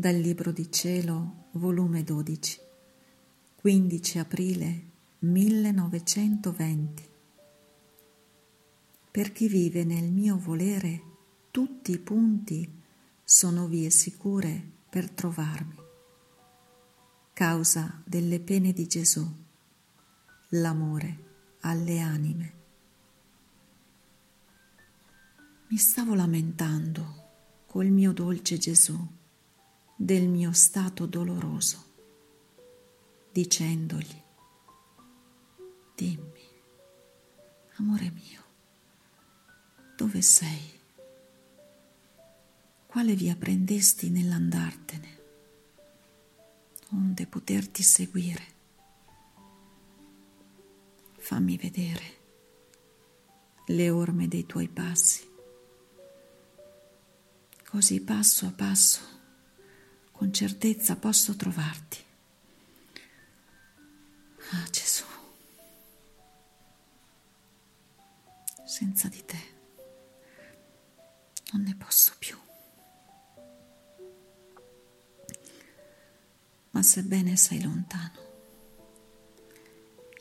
Dal Libro di Cielo, volume 12, 15 aprile 1920. Per chi vive nel mio volere, tutti i punti sono vie sicure per trovarmi. Causa delle pene di Gesù, l'amore alle anime. Mi stavo lamentando col mio dolce Gesù del mio stato doloroso, dicendogli, dimmi, amore mio, dove sei? Quale via prendesti nell'andartene, onde poterti seguire? Fammi vedere le orme dei tuoi passi, così passo a passo con certezza posso trovarti. Ah Gesù, senza di te non ne posso più. Ma sebbene sei lontano,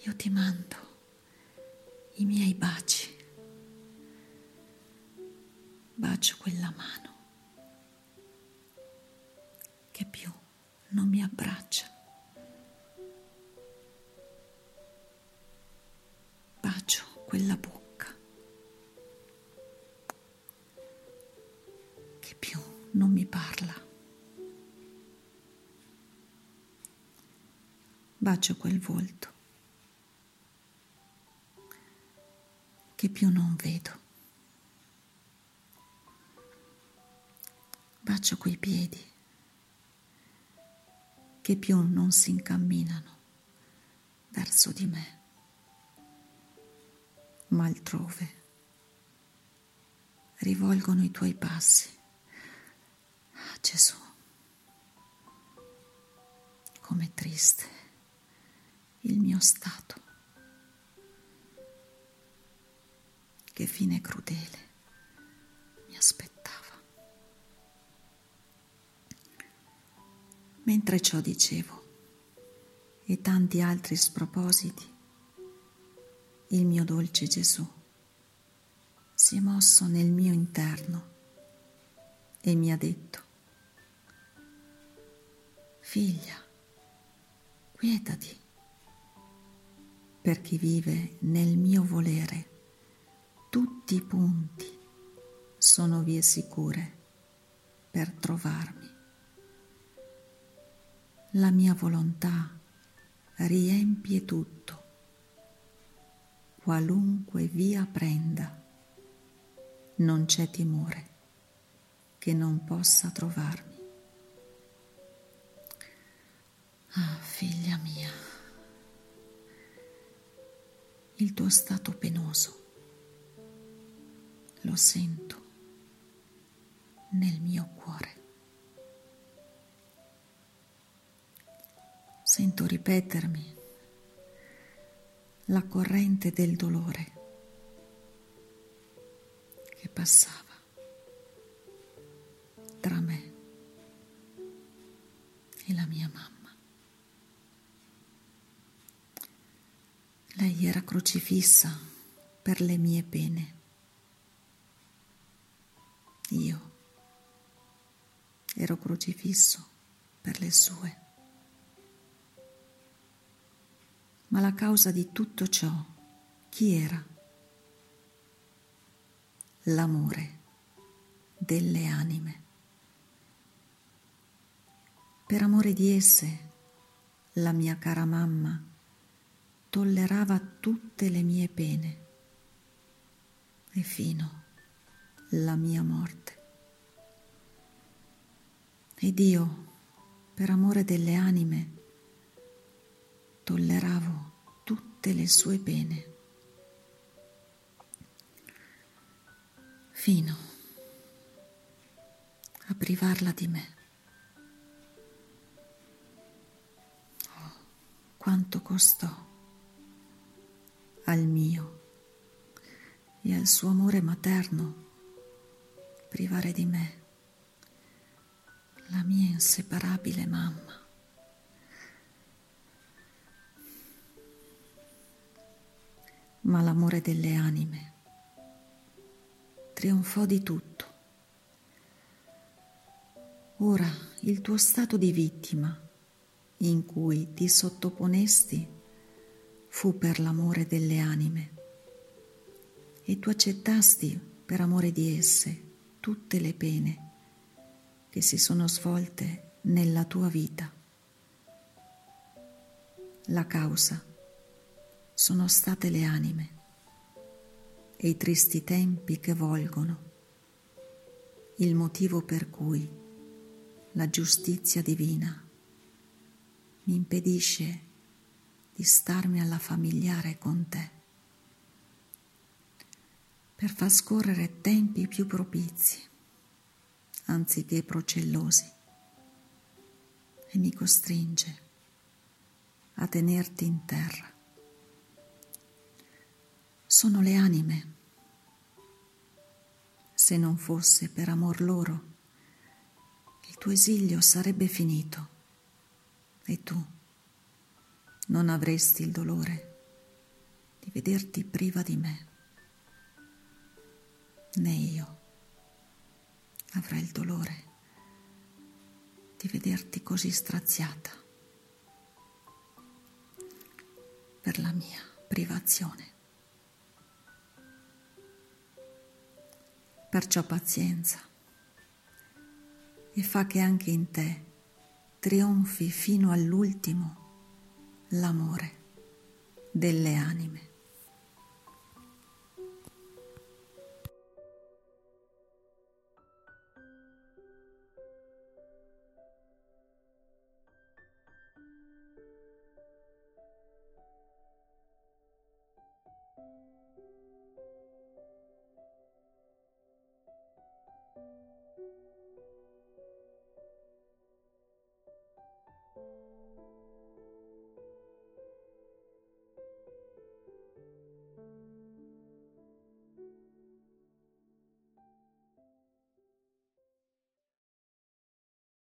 io ti mando i miei baci. Bacio quella mano che più non mi abbraccia. Bacio quella bocca che più non mi parla. Bacio quel volto che più non vedo. Bacio quei piedi che più non si incamminano verso di me, ma altrove rivolgono i tuoi passi. Ah, Gesù, com'è triste il mio stato, che fine crudele Mentre ciò dicevo e tanti altri spropositi, il mio dolce Gesù si è mosso nel mio interno e mi ha detto, figlia, quietati, per chi vive nel mio volere, tutti i punti sono vie sicure per trovarmi la mia volontà riempie tutto, qualunque via prenda, non c'è timore che non possa trovarmi. Ah, figlia mia, il tuo stato penoso lo sento nel mio cuore. Sento ripetermi la corrente del dolore che passava tra me e la mia mamma. Lei era crocifissa per le mie pene. Io ero crocifisso per le sue. Ma la causa di tutto ciò chi era? L'amore delle anime. Per amore di esse, la mia cara mamma tollerava tutte le mie pene e fino la mia morte. Ed io, per amore delle anime, tolleravo tutte le sue pene, fino a privarla di me. Oh, quanto costò al mio e al suo amore materno privare di me la mia inseparabile mamma. Ma l'amore delle anime trionfò di tutto. Ora il tuo stato di vittima in cui ti sottoponesti fu per l'amore delle anime e tu accettasti per amore di esse tutte le pene che si sono svolte nella tua vita. La causa sono state le anime e i tristi tempi che volgono, il motivo per cui la giustizia divina mi impedisce di starmi alla familiare con te per far scorrere tempi più propizi anziché procellosi e mi costringe a tenerti in terra. Sono le anime. Se non fosse per amor loro, il tuo esilio sarebbe finito e tu non avresti il dolore di vederti priva di me, né io avrai il dolore di vederti così straziata per la mia privazione. Perciò pazienza. E fa che anche in te trionfi fino all'ultimo l'amore delle anime.